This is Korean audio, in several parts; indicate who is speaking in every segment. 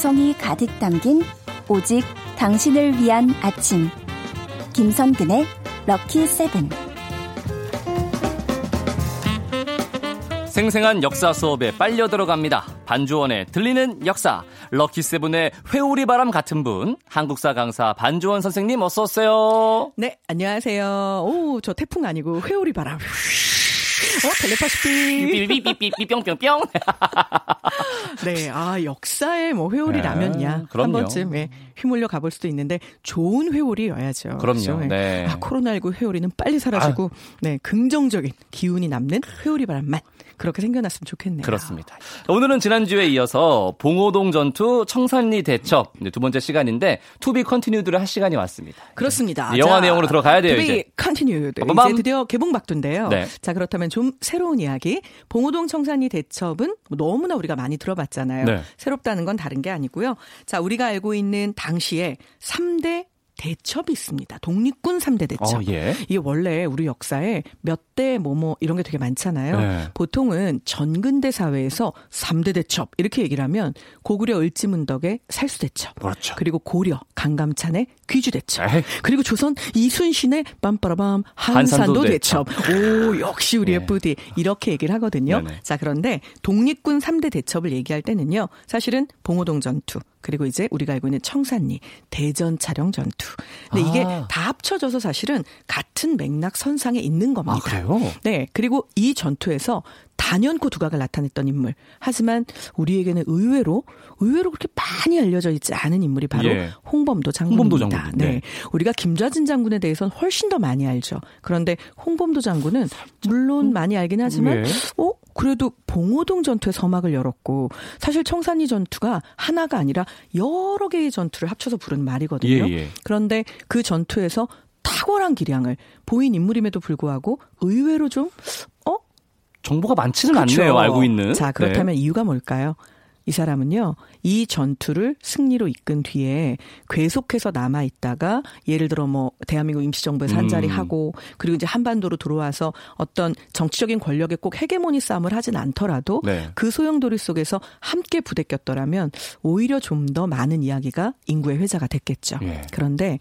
Speaker 1: 정성이 가득 담긴 오직 당신을 위한 아침. 김선근의 럭키 세븐.
Speaker 2: 생생한 역사 수업에 빨려 들어갑니다. 반주원의 들리는 역사. 럭키 세븐의 회오리 바람 같은 분. 한국사 강사 반주원 선생님 어서 오세요.
Speaker 3: 네, 안녕하세요. 오, 저 태풍 아니고 회오리 바람. 어, 텔레파시피.
Speaker 2: 삐삐삐삐삐 뿅뿅뿅.
Speaker 3: 네, 아, 역사에 뭐 회오리
Speaker 2: 네,
Speaker 3: 라면이야.
Speaker 2: 그럼요.
Speaker 3: 한 번쯤 예, 휘몰려 가볼 수도 있는데 좋은 회오리여야죠.
Speaker 2: 그럼요.
Speaker 3: 그렇죠? 예.
Speaker 2: 네.
Speaker 3: 아, 코로나19 회오리는 빨리 사라지고 네, 긍정적인 기운이 남는 회오리 바람만 그렇게 생겨났으면 좋겠네요.
Speaker 2: 그렇습니다. 오늘은 지난주에 이어서 봉오동 전투 청산리 대첩 두 번째 시간인데 to be continued를 할 시간이 왔습니다.
Speaker 3: 그렇습니다.
Speaker 2: 네, 영화 내용으로 들어가야 돼요, 이제. continued.
Speaker 3: 이제 드디어 개봉 박두인데요.
Speaker 2: 네.
Speaker 3: 자 그렇다면 좀 새로운 이야기. 봉오동 청산리 대첩은 뭐 너무나 우리가 많이 들어봤잖아요.
Speaker 2: 네.
Speaker 3: 새롭다는 건 다른 게 아니고요. 자 우리가 알고 있는 당시에 3대 대첩이 있습니다. 독립군 3대 대첩.
Speaker 2: 어, 예.
Speaker 3: 이게 원래 우리 역사에 몇 대 뭐뭐 이런 게 되게 많잖아요.
Speaker 2: 네.
Speaker 3: 보통은 전근대 사회에서 3대 대첩 이렇게 얘기를 하면 고구려 을지문덕의 살수 대첩.
Speaker 2: 그렇죠.
Speaker 3: 그리고 고려 강감찬의 귀주 대첩.
Speaker 2: 에이.
Speaker 3: 그리고 조선 이순신의 빰빠라밤 한산도,
Speaker 2: 한산도
Speaker 3: 대첩. 오, 역시 우리
Speaker 2: 네.
Speaker 3: FD. 이렇게 얘기를 하거든요.
Speaker 2: 네네.
Speaker 3: 자, 그런데 독립군 3대 대첩을 얘기할 때는요. 사실은 봉오동 전투, 그리고 이제 우리가 알고 있는 청산리, 대전 차령 전투. 근데 이게
Speaker 2: 아.
Speaker 3: 다 합쳐져서 사실은 같은 맥락 선상에 있는 겁니다.
Speaker 2: 아, 그래요?
Speaker 3: 네. 그리고 이 전투에서 단연코 두각을 나타냈던 인물. 하지만 우리에게는 의외로 의외로 그렇게 많이 알려져 있지 않은 인물이 바로
Speaker 2: 예.
Speaker 3: 홍범도 장군입니다.
Speaker 2: 홍범도 장군. 네.
Speaker 3: 네. 우리가 김좌진 장군에 대해서는 훨씬 더 많이 알죠. 그런데 홍범도 장군은 물론 많이 알긴 하지만
Speaker 2: 예.
Speaker 3: 어 그래도 봉오동 전투의 서막을 열었고 사실 청산리 전투가 하나가 아니라 여러 개의 전투를 합쳐서 부른 말이거든요.
Speaker 2: 예, 예.
Speaker 3: 그런데 그 전투에서 탁월한 기량을 보인 인물임에도 불구하고 의외로 좀 어?
Speaker 2: 정보가 많지는
Speaker 3: 그렇죠.
Speaker 2: 않네요. 알고 있는.
Speaker 3: 자, 그렇다면 이유가 뭘까요? 이 사람은요, 이 전투를 승리로 이끈 뒤에 계속해서 남아 있다가 예를 들어 뭐 대한민국 임시정부에서 한 자리
Speaker 2: 음.
Speaker 3: 하고 그리고 이제 한반도로 들어와서 어떤 정치적인 권력에 꼭 헤게모니 싸움을 하진 않더라도
Speaker 2: 네.
Speaker 3: 그 소용돌이 속에서 함께 부대꼈더라면 오히려 좀 더 많은 이야기가 인구의 회자가 됐겠죠.
Speaker 2: 예.
Speaker 3: 그런데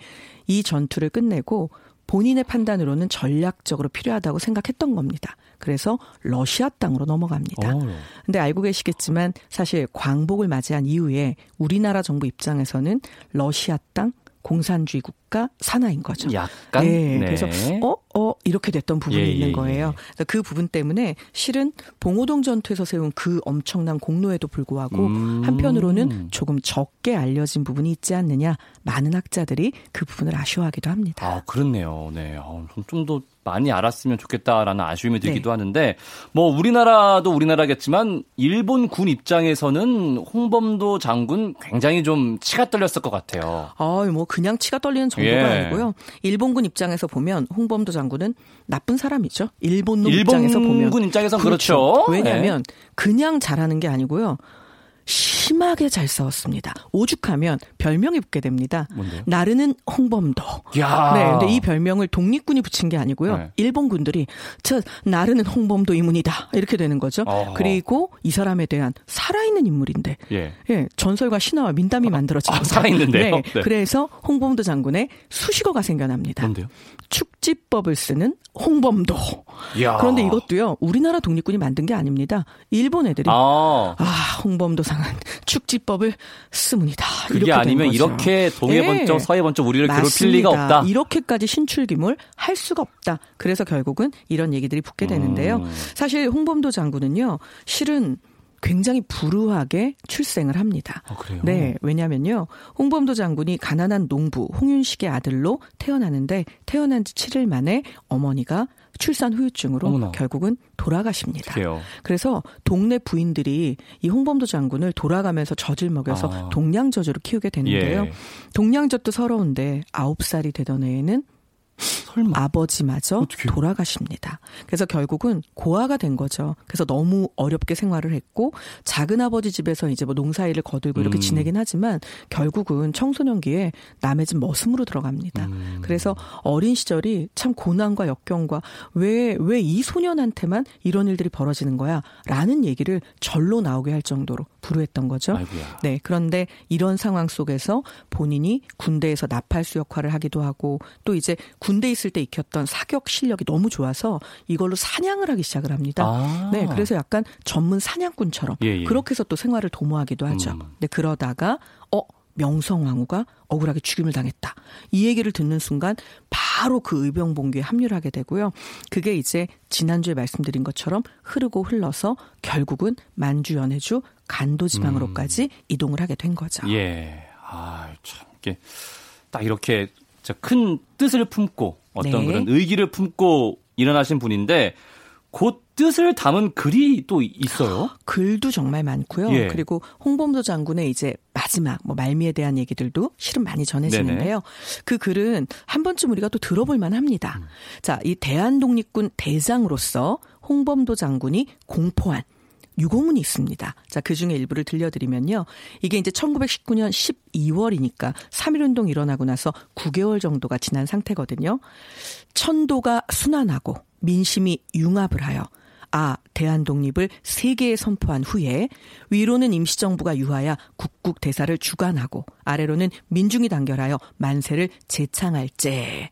Speaker 3: 이 전투를 끝내고 본인의 판단으로는 전략적으로 필요하다고 생각했던 겁니다. 그래서 러시아 땅으로 넘어갑니다.
Speaker 2: 어.
Speaker 3: 근데 알고 계시겠지만 사실 광복을 맞이한 이후에 우리나라 정부 입장에서는 러시아 땅 공산주의 국가 산하인 거죠.
Speaker 2: 약간
Speaker 3: 네,
Speaker 2: 네.
Speaker 3: 그래서 어, 어 이렇게 됐던 부분이
Speaker 2: 예, 예,
Speaker 3: 있는
Speaker 2: 예.
Speaker 3: 거예요. 그래서 그 부분 때문에 실은 봉오동 전투에서 세운 그 엄청난 공로에도 불구하고
Speaker 2: 음.
Speaker 3: 한편으로는 조금 적게 알려진 부분이 있지 않느냐 많은 학자들이 그 부분을 아쉬워하기도 합니다.
Speaker 2: 아, 그렇네요. 네. 어, 좀더 많이 알았으면 좋겠다라는 아쉬움이 들기도
Speaker 3: 네.
Speaker 2: 하는데, 뭐, 우리나라도 우리나라겠지만, 일본 군 입장에서는 홍범도 장군 굉장히 좀 치가 떨렸을 것 같아요.
Speaker 3: 아, 뭐 그냥 치가 떨리는 정도가
Speaker 2: 예.
Speaker 3: 아니고요. 일본군 입장에서 보면 홍범도 장군 은 나쁜 사람이죠. 일본 입장에서 보면
Speaker 2: 군 입장에서는 그렇죠.
Speaker 3: 왜냐하면 그냥 잘하는 게 아니고요. 심하게 잘 싸웠습니다. 오죽하면 별명이 붙게 됩니다.
Speaker 2: 뭔데요?
Speaker 3: 나르는 홍범도.
Speaker 2: 야.
Speaker 3: 네, 근데 이 별명을 독립군이 붙인 게 아니고요.
Speaker 2: 네.
Speaker 3: 일본 군들이 저 나르는 홍범도 이문이다 이렇게 되는 거죠.
Speaker 2: 어허.
Speaker 3: 그리고 이 사람에 대한 살아있는 인물인데
Speaker 2: 예.
Speaker 3: 예, 전설과 신화와 민담이 만들어진
Speaker 2: 아. 살아있는데요?
Speaker 3: 네,
Speaker 2: 네.
Speaker 3: 그래서 홍범도 장군의 수식어가 생겨납니다.
Speaker 2: 뭔데요?
Speaker 3: 축지법을 쓰는 홍범도.
Speaker 2: 야.
Speaker 3: 그런데 이것도요, 우리나라 독립군이 만든 게 아닙니다. 일본 애들이 아,
Speaker 2: 아.
Speaker 3: 홍범도 상은 축지법을 쓰문이다.
Speaker 2: 그게 아니면. 이렇게 동해
Speaker 3: 예.
Speaker 2: 번쩍 서해 번쩍 우리를
Speaker 3: 맞습니다.
Speaker 2: 리가 없다.
Speaker 3: 이렇게까지 신출김을 할 수가 없다. 그래서 결국은 이런 얘기들이 붙게 되는데요.
Speaker 2: 음.
Speaker 3: 사실 홍범도 장군은요, 실은 굉장히 불우하게 출생을 합니다.
Speaker 2: 아?
Speaker 3: 네, 왜냐면요. 홍범도 장군이 가난한 농부 홍윤식의 아들로 태어나는데 태어난 지 7일 만에 어머니가 출산 후유증으로
Speaker 2: 어머나.
Speaker 3: 결국은 돌아가십니다.
Speaker 2: 그래요.
Speaker 3: 그래서 동네 부인들이 이 홍범도 장군을 돌아가면서 젖을 먹여서
Speaker 2: 아.
Speaker 3: 동양젖으로 키우게 되는데요.
Speaker 2: 예.
Speaker 3: 동양젖도 서러운데 9살이 되던 해에는
Speaker 2: 설마.
Speaker 3: 아버지마저
Speaker 2: 어떡해요?
Speaker 3: 돌아가십니다. 그래서 결국은 고아가 된 거죠. 그래서 너무 어렵게 생활을 했고 작은 아버지 집에서 이제 뭐 농사일을 거들고 이렇게
Speaker 2: 음.
Speaker 3: 지내긴 하지만 결국은 청소년기에 남의 집 머슴으로 들어갑니다.
Speaker 2: 음.
Speaker 3: 그래서 어린 시절이 참 고난과 역경과 왜 왜 이 소년한테만 이런 일들이 벌어지는 거야라는 얘기를 절로 나오게 할 정도로 불우했던 거죠.
Speaker 2: 아이고야.
Speaker 3: 네. 그런데 이런 상황 속에서 본인이 군대에서 나팔수 역할을 하기도 하고 또 이제 군대 있을 때 익혔던 사격 실력이 너무 좋아서 이걸로 사냥을 하기 시작을 합니다.
Speaker 2: 아.
Speaker 3: 네. 그래서 약간 전문 사냥꾼처럼
Speaker 2: 예, 예.
Speaker 3: 그렇게 해서 또 생활을 도모하기도 하죠.
Speaker 2: 음.
Speaker 3: 네. 그러다가 어 명성황후가 억울하게 죽임을 당했다. 이 얘기를 듣는 순간 바로 그 의병봉기에 합류를 하게 되고요. 그게 이제 지난주에 말씀드린 것처럼 흐르고 흘러서 결국은 만주 연해주 간도 지방으로까지 이동을 하게 된 거죠.
Speaker 2: 음. 예. 아, 참 이게 딱 이렇게 큰 뜻을 품고 어떤
Speaker 3: 네.
Speaker 2: 그런 의기를 품고 일어나신 분인데 그 뜻을 담은 글이 또 있어요.
Speaker 3: 글도 정말 많고요.
Speaker 2: 예.
Speaker 3: 그리고 홍범도 장군의 이제 마지막 뭐 말미에 대한 얘기들도 실은 많이 전해지는데요. 그 글은 한 번쯤 우리가 또 들어볼 만합니다. 자, 이 대한독립군 대장으로서 홍범도 장군이 공포한 유고문이 있습니다. 자, 그 중에 일부를 들려드리면요. 이게 이제 1919년 12월이니까 3.1운동 일어나고 나서 9개월 정도가 지난 상태거든요. 천도가 순환하고 민심이 융합을 하여 아, 대한 독립을 세계에 선포한 후에 위로는 임시정부가 유하야 국국 대사를 주관하고 아래로는 민중이 단결하여 만세를 재창할제.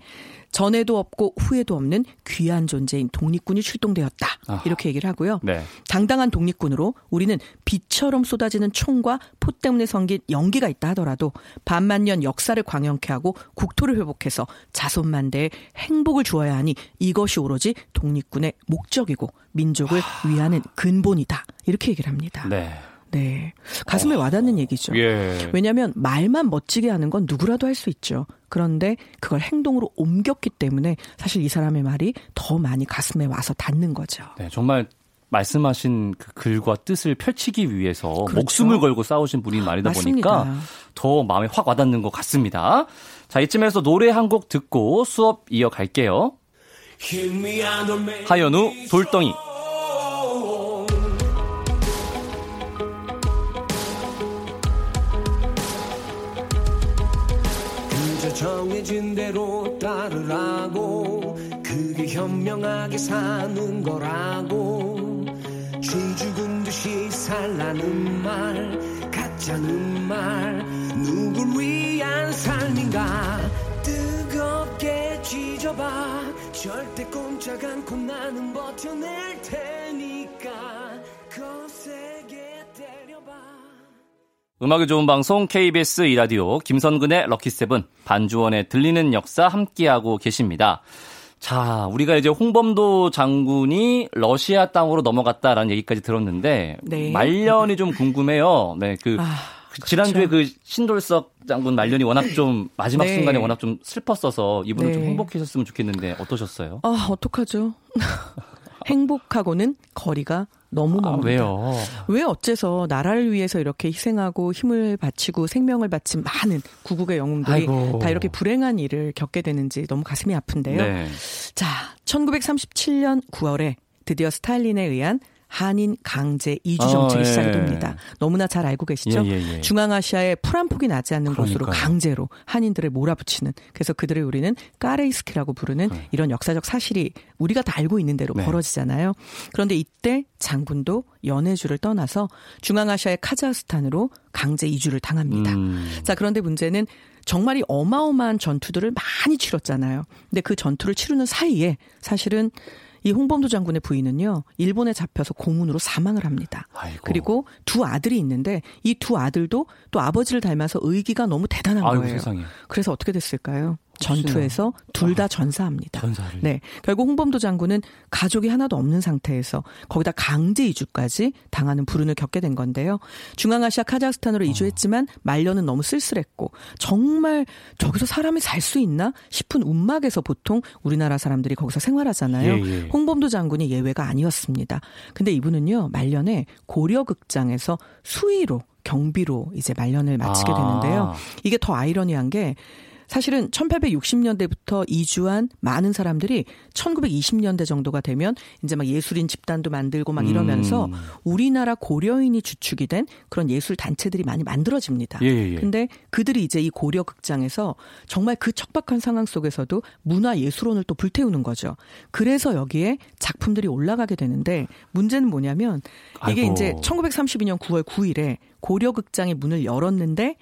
Speaker 3: 전에도 없고 후에도 없는 귀한 존재인 독립군이 출동되었다.
Speaker 2: 아하.
Speaker 3: 이렇게 얘기를 하고요.
Speaker 2: 네.
Speaker 3: 당당한 독립군으로 우리는 비처럼 쏟아지는 총과 포 때문에 성긴 연기가 있다 하더라도 반만년 역사를 광영케 하고 국토를 회복해서 자손만대의 행복을 주어야 하니 이것이 오로지 독립군의 목적이고 민족을 위하는 근본이다. 이렇게 얘기를 합니다.
Speaker 2: 네.
Speaker 3: 네. 가슴에 와닿는 얘기죠.
Speaker 2: 예.
Speaker 3: 왜냐하면 말만 멋지게 하는 건 누구라도 할 수 있죠. 그런데 그걸 행동으로 옮겼기 때문에 사실 이 사람의 말이 더 많이 가슴에 와서 닿는 거죠.
Speaker 2: 네, 정말 말씀하신 그 글과 뜻을 펼치기 위해서
Speaker 3: 그렇죠.
Speaker 2: 목숨을 걸고 싸우신 분이 말이다
Speaker 3: 맞습니다.
Speaker 2: 보니까 더 마음에 확 와닿는 것 같습니다. 자, 이쯤에서 노래 한 곡 듣고 수업 이어갈게요. 하연우 돌덩이.
Speaker 4: 정해진 대로 따르라고 그게 현명하게 사는 거라고. 쥐 죽은 듯이 살라는 말 가짜는 말 누굴 위한 삶인가. 뜨겁게 지져봐. 절대 꼼짝 않고 나는 버텨낼 테니까. 때려봐
Speaker 2: 음악이 좋은 방송 KBS 이라디오 김선근의 럭키세븐 반주원의 들리는 역사 함께하고 계십니다. 자, 우리가 이제 홍범도 장군이 러시아 땅으로 넘어갔다라는 얘기까지 들었는데
Speaker 3: 네.
Speaker 2: 말년이 좀 궁금해요. 네, 그
Speaker 3: 아,
Speaker 2: 그 지난주에 그 신돌석 장군 말년이 워낙 좀 마지막
Speaker 3: 네.
Speaker 2: 순간에 워낙 좀 슬펐어서 이분은 좀
Speaker 3: 네.
Speaker 2: 행복해졌으면 좋겠는데 어떠셨어요?
Speaker 3: 아, 어떡하죠? 행복하고는 거리가 너무
Speaker 2: 아,
Speaker 3: 멉니다.
Speaker 2: 왜요?
Speaker 3: 왜 어째서 나라를 위해서 이렇게 희생하고 힘을 바치고 생명을 바친 많은 구국의 영웅들이
Speaker 2: 아이고.
Speaker 3: 다 이렇게 불행한 일을 겪게 되는지 너무 가슴이 아픈데요.
Speaker 2: 네.
Speaker 3: 자, 1937년 9월에 드디어 스탈린에 의한 한인 강제 이주
Speaker 2: 어,
Speaker 3: 정책이
Speaker 2: 예.
Speaker 3: 시작이 됩니다. 너무나 잘 알고 계시죠?
Speaker 2: 예, 예, 예.
Speaker 3: 중앙아시아에 풀 한 폭이 나지 않는 곳으로
Speaker 2: 그러니까요.
Speaker 3: 강제로 한인들을 몰아붙이는 그래서 그들을 우리는 까레이스키라고 부르는 이런 역사적 사실이 우리가 다 알고 있는 대로
Speaker 2: 네.
Speaker 3: 벌어지잖아요. 그런데 이때 장군도 연해주를 떠나서 중앙아시아의 카자흐스탄으로 강제 이주를 당합니다.
Speaker 2: 음.
Speaker 3: 자, 그런데 문제는 정말 이 어마어마한 전투들을 많이 치렀잖아요. 근데 그 전투를 치르는 사이에 사실은 이 홍범도 장군의 부인은요, 일본에 잡혀서 고문으로 사망을 합니다.
Speaker 2: 아이고.
Speaker 3: 그리고 두 아들이 있는데 이 두 아들도 또 아버지를 닮아서 의기가 너무 대단한
Speaker 2: 아이고
Speaker 3: 거예요.
Speaker 2: 세상에.
Speaker 3: 그래서 어떻게 됐을까요? 전투에서 둘 다 전사합니다.
Speaker 2: 전사를.
Speaker 3: 네. 결국 홍범도 장군은 가족이 하나도 없는 상태에서 거기다 강제 이주까지 당하는 불운을 겪게 된 건데요. 중앙아시아 카자흐스탄으로
Speaker 2: 어.
Speaker 3: 이주했지만 말년은 너무 쓸쓸했고 정말 저기서 사람이 살 수 있나 싶은 움막에서 보통 우리나라 사람들이 거기서 생활하잖아요.
Speaker 2: 예, 예.
Speaker 3: 홍범도 장군이 예외가 아니었습니다. 근데 이분은요, 말년에 고려 극장에서 수의로 경비로 이제 말년을 마치게
Speaker 2: 아.
Speaker 3: 되는데요. 이게 더 아이러니한 게 사실은 1860년대부터 이주한 많은 사람들이 1920년대 정도가 되면 이제 막 예술인 집단도 만들고 막 이러면서
Speaker 2: 음.
Speaker 3: 우리나라 고려인이 주축이 된 그런 예술 단체들이 많이 만들어집니다.
Speaker 2: 예, 예, 예.
Speaker 3: 근데 그들이 이제 이 고려 극장에서 정말 그 척박한 상황 속에서도 문화 예술원을 또 불태우는 거죠. 그래서 여기에 작품들이 올라가게 되는데 문제는 뭐냐면 이게
Speaker 2: 아이고.
Speaker 3: 이제 1932년 9월 9일에 고려 극장이 문을 열었는데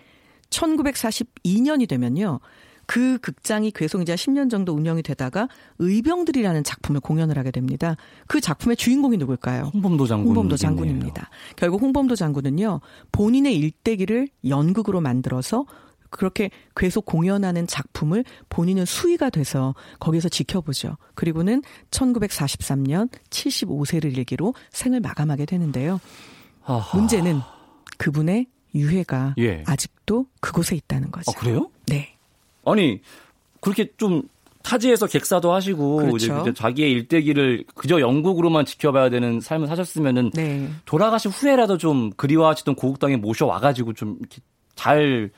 Speaker 3: 1942년이 되면요. 그 극장이 계속 이제 10년 정도 운영이 되다가 의병들이라는 작품을 공연을 하게 됩니다. 그 작품의 주인공이 누굴까요?
Speaker 2: 홍범도 장군.
Speaker 3: 홍범도 장군입니다. 결국 홍범도 장군은요, 본인의 일대기를 연극으로 만들어서 그렇게 계속 공연하는 작품을 본인은 수위가 돼서 거기서 지켜보죠. 그리고는 1943년 75세를 일기로 생을 마감하게 되는데요.
Speaker 2: 아하.
Speaker 3: 문제는 그분의 유해가
Speaker 2: 예.
Speaker 3: 아직도 그곳에 있다는 거죠.
Speaker 2: 아, 그래요?
Speaker 3: 네.
Speaker 2: 아니 그렇게 좀 타지에서 객사도 하시고
Speaker 3: 그렇죠.
Speaker 2: 이제 자기의 일대기를 그저 영국으로만 지켜봐야 되는 삶을 사셨으면은
Speaker 3: 네.
Speaker 2: 돌아가신 후에라도 좀 그리워하시던 고국당에 모셔와가지고 좀 이렇게 잘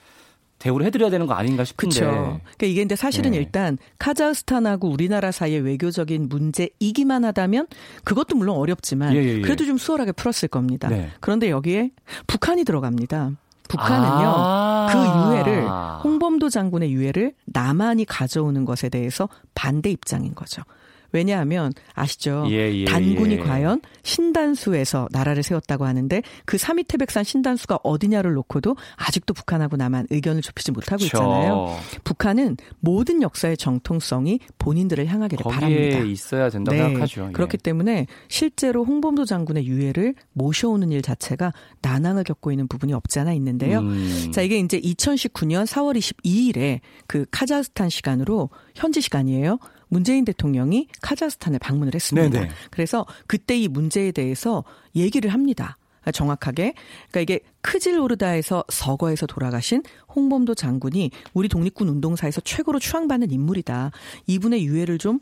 Speaker 2: 대우를 해드려야 되는 거 아닌가 싶은데.
Speaker 3: 그렇죠. 그러니까 이게 근데 사실은
Speaker 2: 네.
Speaker 3: 일단 카자흐스탄하고 우리나라 사이의 외교적인 문제이기만 하다면 그것도 물론 어렵지만
Speaker 2: 예, 예, 예.
Speaker 3: 그래도 좀 수월하게 풀었을 겁니다.
Speaker 2: 네.
Speaker 3: 그런데 여기에 북한이 들어갑니다. 북한은요.
Speaker 2: 아.
Speaker 3: 그 유해를 홍범도 장군의 유해를 남한이 가져오는 것에 대해서 반대 입장인 거죠. 왜냐하면 아시죠?
Speaker 2: 예, 예,
Speaker 3: 단군이
Speaker 2: 예.
Speaker 3: 과연 신단수에서 나라를 세웠다고 하는데 그 삼위태백산 신단수가 어디냐를 놓고도 아직도 북한하고 남한 의견을 좁히지 못하고. 있잖아요. 북한은 모든 역사의 정통성이 본인들을 향하기를 바랍니다.
Speaker 2: 있어야 된다고
Speaker 3: 네.
Speaker 2: 생각하죠. 예.
Speaker 3: 그렇기 때문에 실제로 홍범도 장군의 유해를 모셔오는 일 자체가 난항을 겪고 있는 부분이 없지 않아 있는데요.
Speaker 2: 음.
Speaker 3: 자, 이게 이제 2019년 4월 22일에 그 카자흐스탄 시간으로 현지 시간이에요. 문재인 대통령이 카자흐스탄을 방문을 했습니다.
Speaker 2: 네네.
Speaker 3: 그래서 그때 이 문제에 대해서 얘기를 합니다. 정확하게. 그러니까 이게 크질오르다에서 서거에서 돌아가신 홍범도 장군이 우리 독립군 운동사에서 최고로 추앙받는 인물이다. 이분의 유해를 좀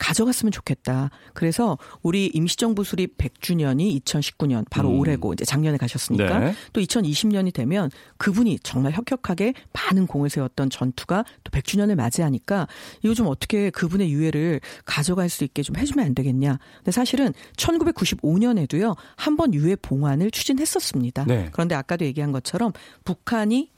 Speaker 3: 가져갔으면 좋겠다. 그래서 우리 임시정부 수립 100주년이 2019년 바로
Speaker 2: 음.
Speaker 3: 올해고 이제 작년에 가셨으니까
Speaker 2: 네.
Speaker 3: 또 2020년이 되면 그분이 정말 혁혁하게 많은 공을 세웠던 전투가 또 100주년을 맞이하니까 이거 좀 어떻게 그분의 유해를 가져갈 수 있게 좀 해주면 안 되겠냐. 근데 사실은 1995년에도요 한 번 유해 봉환을 추진했었습니다.
Speaker 2: 네.
Speaker 3: 그런데 아까도 얘기한 것처럼 북한이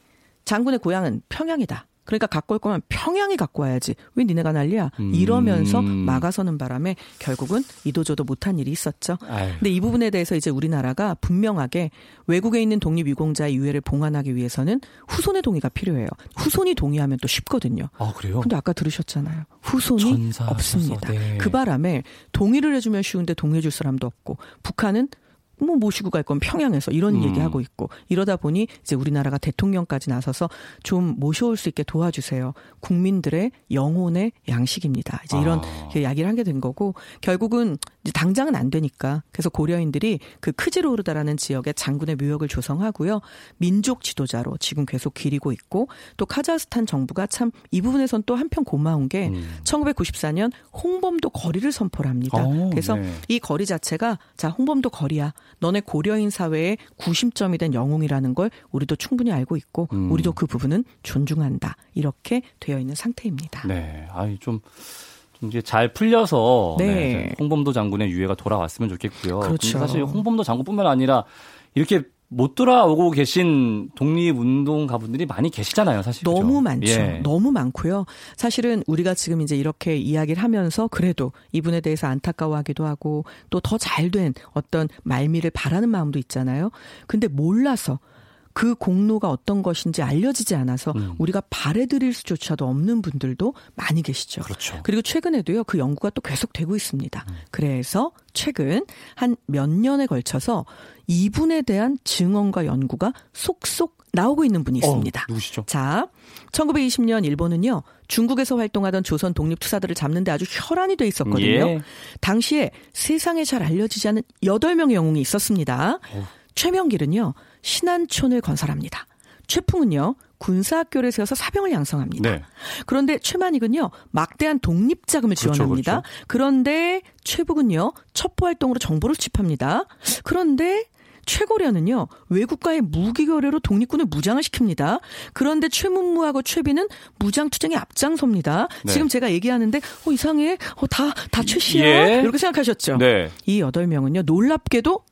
Speaker 3: 장군의 고향은 평양이다. 그러니까 갖고 올 거면 평양이 갖고 와야지. 왜 니네가 난리야? 이러면서
Speaker 2: 음.
Speaker 3: 막아서는 바람에 결국은 이도저도 못한 일이 있었죠.
Speaker 2: 아유.
Speaker 3: 근데 이 부분에 대해서 이제 우리나라가 분명하게 외국에 있는 독립유공자의 유해를 봉환하기 위해서는 후손의 동의가 필요해요. 후손이 동의하면 또 쉽거든요.
Speaker 2: 아 그래요?
Speaker 3: 근데 아까 들으셨잖아요. 후손이 없습니다.
Speaker 2: 네.
Speaker 3: 그 바람에 동의를 해주면 쉬운데 동의해줄 사람도 없고 북한은 뭐 모시고 갈 건 평양에서 이런
Speaker 2: 음.
Speaker 3: 얘기하고 있고 이러다 보니 이제 우리나라가 대통령까지 나서서 좀 모셔올 수 있게 도와주세요. 국민들의 영혼의 양식입니다. 이제 이런
Speaker 2: 아.
Speaker 3: 이야기를 하게 된 거고 결국은 이제 당장은 안 되니까 그래서 고려인들이 그 크지로르다라는 지역에 장군의 묘역을 조성하고요. 민족 지도자로 지금 계속 기리고 있고 또 카자흐스탄 정부가 참 이 부분에선 또 한편 고마운 게
Speaker 2: 음.
Speaker 3: 1994년 홍범도 거리를 선포를 합니다.
Speaker 2: 어,
Speaker 3: 그래서
Speaker 2: 네.
Speaker 3: 이 거리 자체가 자 홍범도 거리야. 너네 고려인 사회의 구심점이 된 영웅이라는 걸 우리도 충분히 알고 있고
Speaker 2: 음.
Speaker 3: 우리도 그 부분은 존중한다. 이렇게 되어 있는 상태입니다.
Speaker 2: 네, 아이 좀. 좀 이제 잘 풀려서
Speaker 3: 네.
Speaker 2: 네, 홍범도 장군의 유해가 돌아왔으면 좋겠고요.
Speaker 3: 그렇죠.
Speaker 2: 사실 홍범도 장군뿐만 아니라 이렇게 못 돌아오고 계신 독립운동가분들이 많이 계시잖아요, 사실.
Speaker 3: 너무 많죠.
Speaker 2: 예.
Speaker 3: 너무 많고요. 사실은 우리가 지금 이제 이렇게 이야기를 하면서 그래도 이분에 대해서 안타까워하기도 하고 또 더 잘 된 어떤 말미를 바라는 마음도 있잖아요. 근데 몰라서 그 공로가 어떤 것인지 알려지지 않아서
Speaker 2: 음.
Speaker 3: 우리가 바래드릴 수조차도 없는 분들도 많이 계시죠.
Speaker 2: 그렇죠.
Speaker 3: 그리고 최근에도요, 그 연구가 또 계속 되고 있습니다. 그래서 최근 한 몇 년에 걸쳐서 이분에 대한 증언과 연구가 속속 나오고 있는 분이 있습니다.
Speaker 2: 어, 누구시죠?
Speaker 3: 자, 1920년 일본은요, 중국에서 활동하던 조선 독립투사들을 잡는데 아주 혈안이 돼 있었거든요.
Speaker 2: 예.
Speaker 3: 당시에 세상에 잘 알려지지 않은 8명의 영웅이 있었습니다. 최명길은요, 신안촌을 건설합니다. 최풍은요, 군사학교를 세워서 사병을 양성합니다.
Speaker 2: 네.
Speaker 3: 그런데 최만익은요, 막대한 독립 자금을
Speaker 2: 그렇죠,
Speaker 3: 지원합니다. 그런데 최북은요, 첩보 활동으로 정보를 수집합니다. 그런데 최고련은요 외국과의 무기 거래로 독립군을 무장을 시킵니다. 그런데 최문무하고 최비는 무장 투쟁에 앞장섭니다.
Speaker 2: 네.
Speaker 3: 지금 제가 얘기하는데 어 이상해, 어 다다 최씨야
Speaker 2: 예.
Speaker 3: 이렇게 생각하셨죠?
Speaker 2: 네.
Speaker 3: 이 여덟 명은요 놀랍게도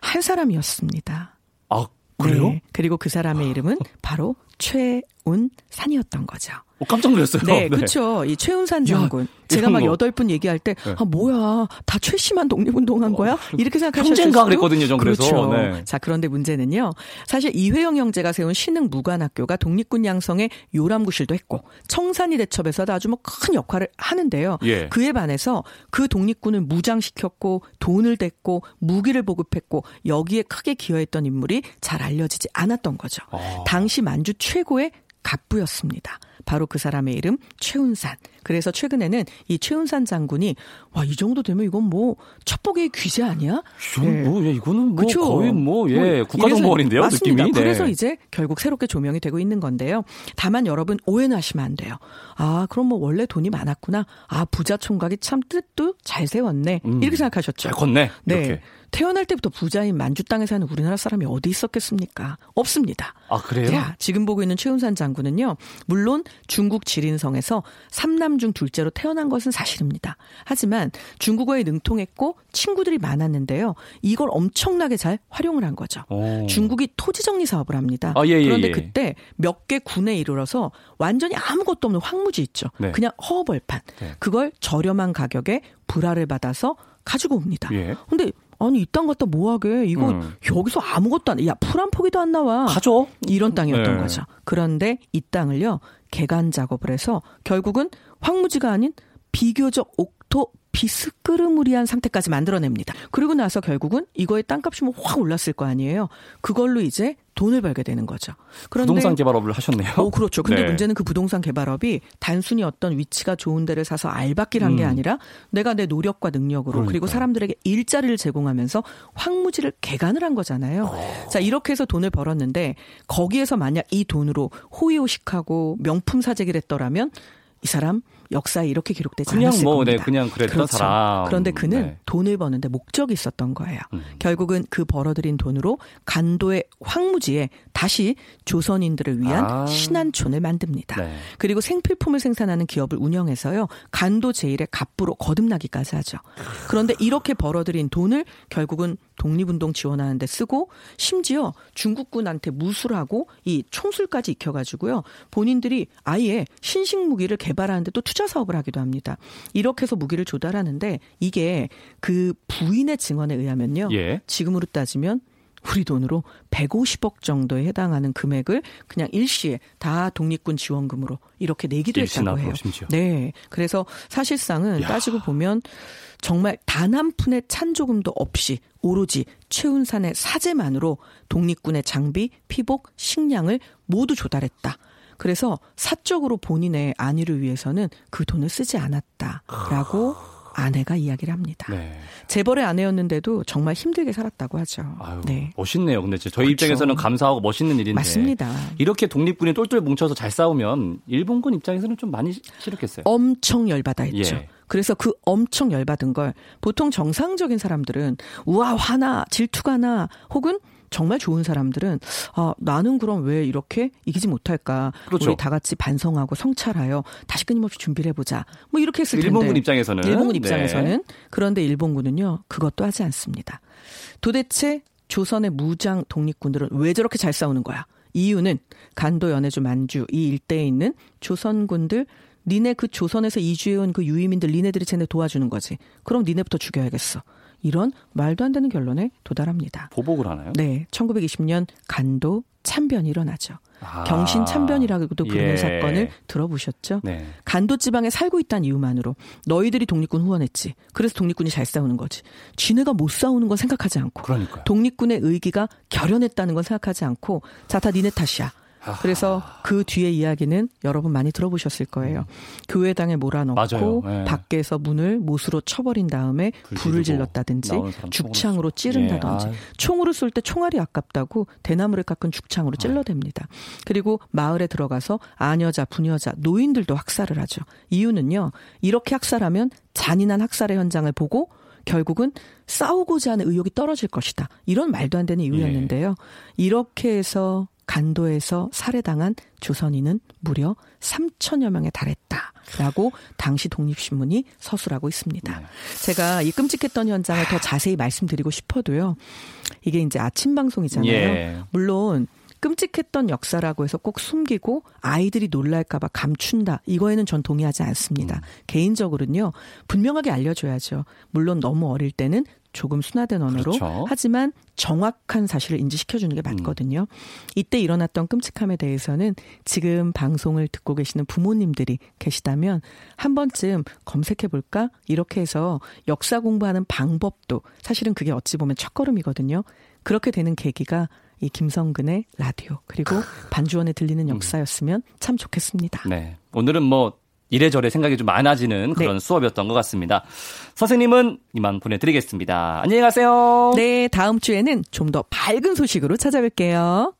Speaker 3: 한 사람이었습니다.
Speaker 2: 아, 그래요?
Speaker 3: 네. 그리고 그 사람의 이름은 바로 최운산이었던 거죠.
Speaker 2: 어, 깜짝 놀랐어요.
Speaker 3: 네, 그렇죠. 이 최운산 장군. 제가 막. 여덟 분 얘기할 때,
Speaker 2: 네.
Speaker 3: 아, 뭐야. 다 최씨만 독립운동한 거야? 이렇게 생각하셨을 수도?
Speaker 2: 그랬거든요, 전 그래서.
Speaker 3: 그렇죠.
Speaker 2: 네.
Speaker 3: 자, 그런데 문제는요. 사실 이회영 형제가 세운 신흥 무관학교가 독립군 양성의 요람구실도 했고, 청산리 대첩에서도 아주 뭐 큰 역할을 하는데요.
Speaker 2: 예.
Speaker 3: 그에 반해서 그 독립군을 무장시켰고, 돈을 댔고, 무기를 보급했고, 여기에 크게 기여했던 인물이 잘 알려지지 않았던 거죠.
Speaker 2: 아.
Speaker 3: 당시 만주 최 고의 갑부였습니다. 바로 그 사람의 이름 최운산. 그래서 최근에는 이 최운산 장군이 와 이 정도 되면 이건 뭐 첩보계의 귀재 아니야?
Speaker 2: 이건 뭐, 예, 이거는 뭐
Speaker 3: 그쵸?
Speaker 2: 거의 뭐, 예,
Speaker 3: 뭐
Speaker 2: 국가정보원인데요. 느낌이. 네.
Speaker 3: 그래서 이제 결국 새롭게 조명이 되고 있는 건데요. 다만 여러분 오해는 하시면 안 돼요. 아, 그럼 뭐 원래 돈이 많았구나. 아, 부자 총각이 참 뜻도 잘 세웠네.
Speaker 2: 음.
Speaker 3: 이렇게 생각하셨죠.
Speaker 2: 잘 컸네.
Speaker 3: 네.
Speaker 2: 이렇게.
Speaker 3: 태어날 때부터 부자인 만주 땅에 사는 우리나라 사람이 어디 있었겠습니까? 없습니다.
Speaker 2: 아, 그래요?
Speaker 3: 자, 지금 보고 있는 최운산 장군은요, 물론 중국 지린성에서 삼남 중 둘째로 태어난 것은 사실입니다. 하지만 중국어에 능통했고 친구들이 많았는데요, 이걸 엄청나게 잘 활용을 한 거죠.
Speaker 2: 오.
Speaker 3: 중국이 토지 정리 사업을 합니다.
Speaker 2: 아, 예, 예,
Speaker 3: 그런데
Speaker 2: 예.
Speaker 3: 그때 몇 개 군에 이르러서 완전히 아무것도 없는 황무지 있죠.
Speaker 2: 네.
Speaker 3: 그냥 허벌판.
Speaker 2: 네.
Speaker 3: 그걸 저렴한 가격에 불화를 받아서 가지고 옵니다.
Speaker 2: 예.
Speaker 3: 근데 아니 이땅 갖다 뭐하게 이거
Speaker 2: 음.
Speaker 3: 여기서 아무것도 안 야 풀 한 포기도 안 나와
Speaker 2: 가죠.
Speaker 3: 이런 땅이었던
Speaker 2: 네.
Speaker 3: 거죠. 그런데 이 땅을요 개간 작업을 해서 결국은 황무지가 아닌 비교적 옥토 비스끄르무리한 상태까지 만들어냅니다. 그리고 나서 결국은 이거의 땅값이 뭐 확 올랐을 거 아니에요. 그걸로 이제 돈을 벌게 되는 거죠. 그런데
Speaker 2: 부동산 개발업을 하셨네요.
Speaker 3: 어, 그렇죠. 근데
Speaker 2: 네.
Speaker 3: 문제는 그 부동산 개발업이 단순히 어떤 위치가 좋은 데를 사서 알박기를 한게
Speaker 2: 음.
Speaker 3: 아니라 내가 내 노력과 능력으로 그리고
Speaker 2: 그러니까요.
Speaker 3: 사람들에게 일자리를 제공하면서 황무지를 개간을 한 거잖아요.
Speaker 2: 어.
Speaker 3: 자, 이렇게 해서 돈을 벌었는데 거기에서 만약 이 돈으로 호의호식하고 명품 사재기를 했더라면 이 사람 역사에 이렇게 기록되지
Speaker 2: 그냥
Speaker 3: 않았을
Speaker 2: 뭐,
Speaker 3: 겁니다.
Speaker 2: 네, 그냥 그랬던
Speaker 3: 그렇죠.
Speaker 2: 사람.
Speaker 3: 그런데 그는
Speaker 2: 네.
Speaker 3: 돈을 버는데 목적이 있었던 거예요.
Speaker 2: 음.
Speaker 3: 결국은 그 벌어들인 돈으로 간도의 황무지에 다시 조선인들을 위한
Speaker 2: 아.
Speaker 3: 신안촌을 만듭니다.
Speaker 2: 네.
Speaker 3: 그리고 생필품을 생산하는 기업을 운영해서요. 간도 제일의 갑부로 거듭나기까지 하죠. 그런데 이렇게 벌어들인 돈을 결국은 독립운동 지원하는 데 쓰고 심지어 중국군한테 무술하고 이 총술까지 익혀가지고요. 본인들이 아예 신식 무기를 개발하는데 또 투자 사업을 하기도 합니다. 이렇게 해서 무기를 조달하는데 이게 그 부인의 증언에 의하면요.
Speaker 2: 예.
Speaker 3: 지금으로 따지면 우리 돈으로 150억 정도에 해당하는 금액을 그냥 일시에 다 독립군 지원금으로 이렇게 내기도 했다고 해요.
Speaker 2: 심지어.
Speaker 3: 네. 그래서 사실상은
Speaker 2: 야.
Speaker 3: 따지고 보면 정말 단 한 푼의 찬조금도 없이 오로지 최운산의 사재만으로 독립군의 장비, 피복, 식량을 모두 조달했다. 그래서 사적으로 본인의 안위를 위해서는 그 돈을 쓰지 않았다라고 아내가 이야기를 합니다.
Speaker 2: 네.
Speaker 3: 재벌의 아내였는데도 정말 힘들게 살았다고 하죠.
Speaker 2: 아유,
Speaker 3: 네.
Speaker 2: 멋있네요. 근데 저희
Speaker 3: 그렇죠.
Speaker 2: 입장에서는 감사하고 멋있는 일인데.
Speaker 3: 맞습니다.
Speaker 2: 이렇게 독립군이 똘똘 뭉쳐서 잘 싸우면 일본군 입장에서는 좀 많이 싫었겠어요.
Speaker 3: 엄청 열받아 했죠.
Speaker 2: 예.
Speaker 3: 그래서 그 엄청 열받은 걸 보통 정상적인 사람들은 우와 화나 질투가 나 혹은 정말 좋은 사람들은 아 나는 그럼 왜 이렇게 이기지 못할까
Speaker 2: 그렇죠.
Speaker 3: 우리 다 같이 반성하고 성찰하여 다시 끊임없이 준비를 해보자 뭐 이렇게 했을 텐데
Speaker 2: 일본군 입장에서는
Speaker 3: 일본군
Speaker 2: 네.
Speaker 3: 입장에서는 그런데 일본군은요 그것도 하지 않습니다. 도대체 조선의 무장 독립군들은 왜 저렇게 잘 싸우는 거야? 이유는 간도 연해주 만주 이 일대에 있는 조선군들 니네 그 조선에서 이주해온 그 유이민들 니네들이 쟤네 도와주는 거지. 그럼 니네부터 죽여야겠어. 이런 말도 안 되는 결론에 도달합니다.
Speaker 2: 보복을 하나요?
Speaker 3: 네, 1920년 간도 참변이 일어나죠.
Speaker 2: 아.
Speaker 3: 경신 참변이라고도 부르는
Speaker 2: 예.
Speaker 3: 사건을 들어보셨죠?
Speaker 2: 네.
Speaker 3: 간도 지방에 살고 있다는 이유만으로 너희들이 독립군 후원했지. 그래서 독립군이 잘 싸우는 거지. 쥐네가 못 싸우는 건 생각하지 않고
Speaker 2: 그러니까요.
Speaker 3: 독립군의 의기가 결연했다는 건 생각하지 않고 자 다 니네 탓이야. 그래서 그 뒤에 이야기는 여러분 많이 들어보셨을 거예요. 교회당에 몰아넣고.
Speaker 2: 예.
Speaker 3: 밖에서 문을 못으로 쳐버린 다음에
Speaker 2: 불
Speaker 3: 불을 질렀다든지 죽창으로
Speaker 2: 쏘-
Speaker 3: 찌른다든지
Speaker 2: 예.
Speaker 3: 총으로 쏠 때 총알이 아깝다고 대나무를 깎은 죽창으로 찔러댑니다. 그리고 마을에 들어가서 아녀자, 부녀자, 노인들도 학살을 하죠. 이유는요. 이렇게 학살하면 잔인한 학살의 현장을 보고 결국은 싸우고자 하는 의욕이 떨어질 것이다. 이런 말도 안 되는 이유였는데요. 예. 이렇게 해서 간도에서 살해당한 조선인은 무려 3천여 명에 달했다라고 당시 독립신문이 서술하고 있습니다. 네. 제가 이 끔찍했던 현장을 더 자세히 말씀드리고 싶어도요. 이게 이제 아침 방송이잖아요. 예. 물론 끔찍했던 역사라고 해서 꼭 숨기고 아이들이 놀랄까봐 감춘다. 이거에는 전 동의하지 않습니다. 음. 개인적으로는요, 분명하게 알려줘야죠. 물론 너무 어릴 때는 조금 순화된 언어로 그렇죠. 하지만 정확한 사실을 인지시켜 주는 게 맞거든요. 음. 이때 일어났던 끔찍함에 대해서는 지금 방송을 듣고 계시는 부모님들이 계시다면 한 번쯤 검색해 볼까 이렇게 해서 역사 공부하는 방법도 사실은 그게 어찌 보면 첫걸음이거든요. 그렇게 되는 계기가 이 김성근의 라디오 그리고 반주원에 들리는 음. 역사였으면 참 좋겠습니다.
Speaker 2: 네. 오늘은 뭐 이래저래 생각이 좀 많아지는 그런 네. 수업이었던 것 같습니다. 선생님은 이만 보내드리겠습니다. 안녕히 가세요.
Speaker 3: 네, 다음 주에는 좀 더 밝은 소식으로 찾아뵐게요.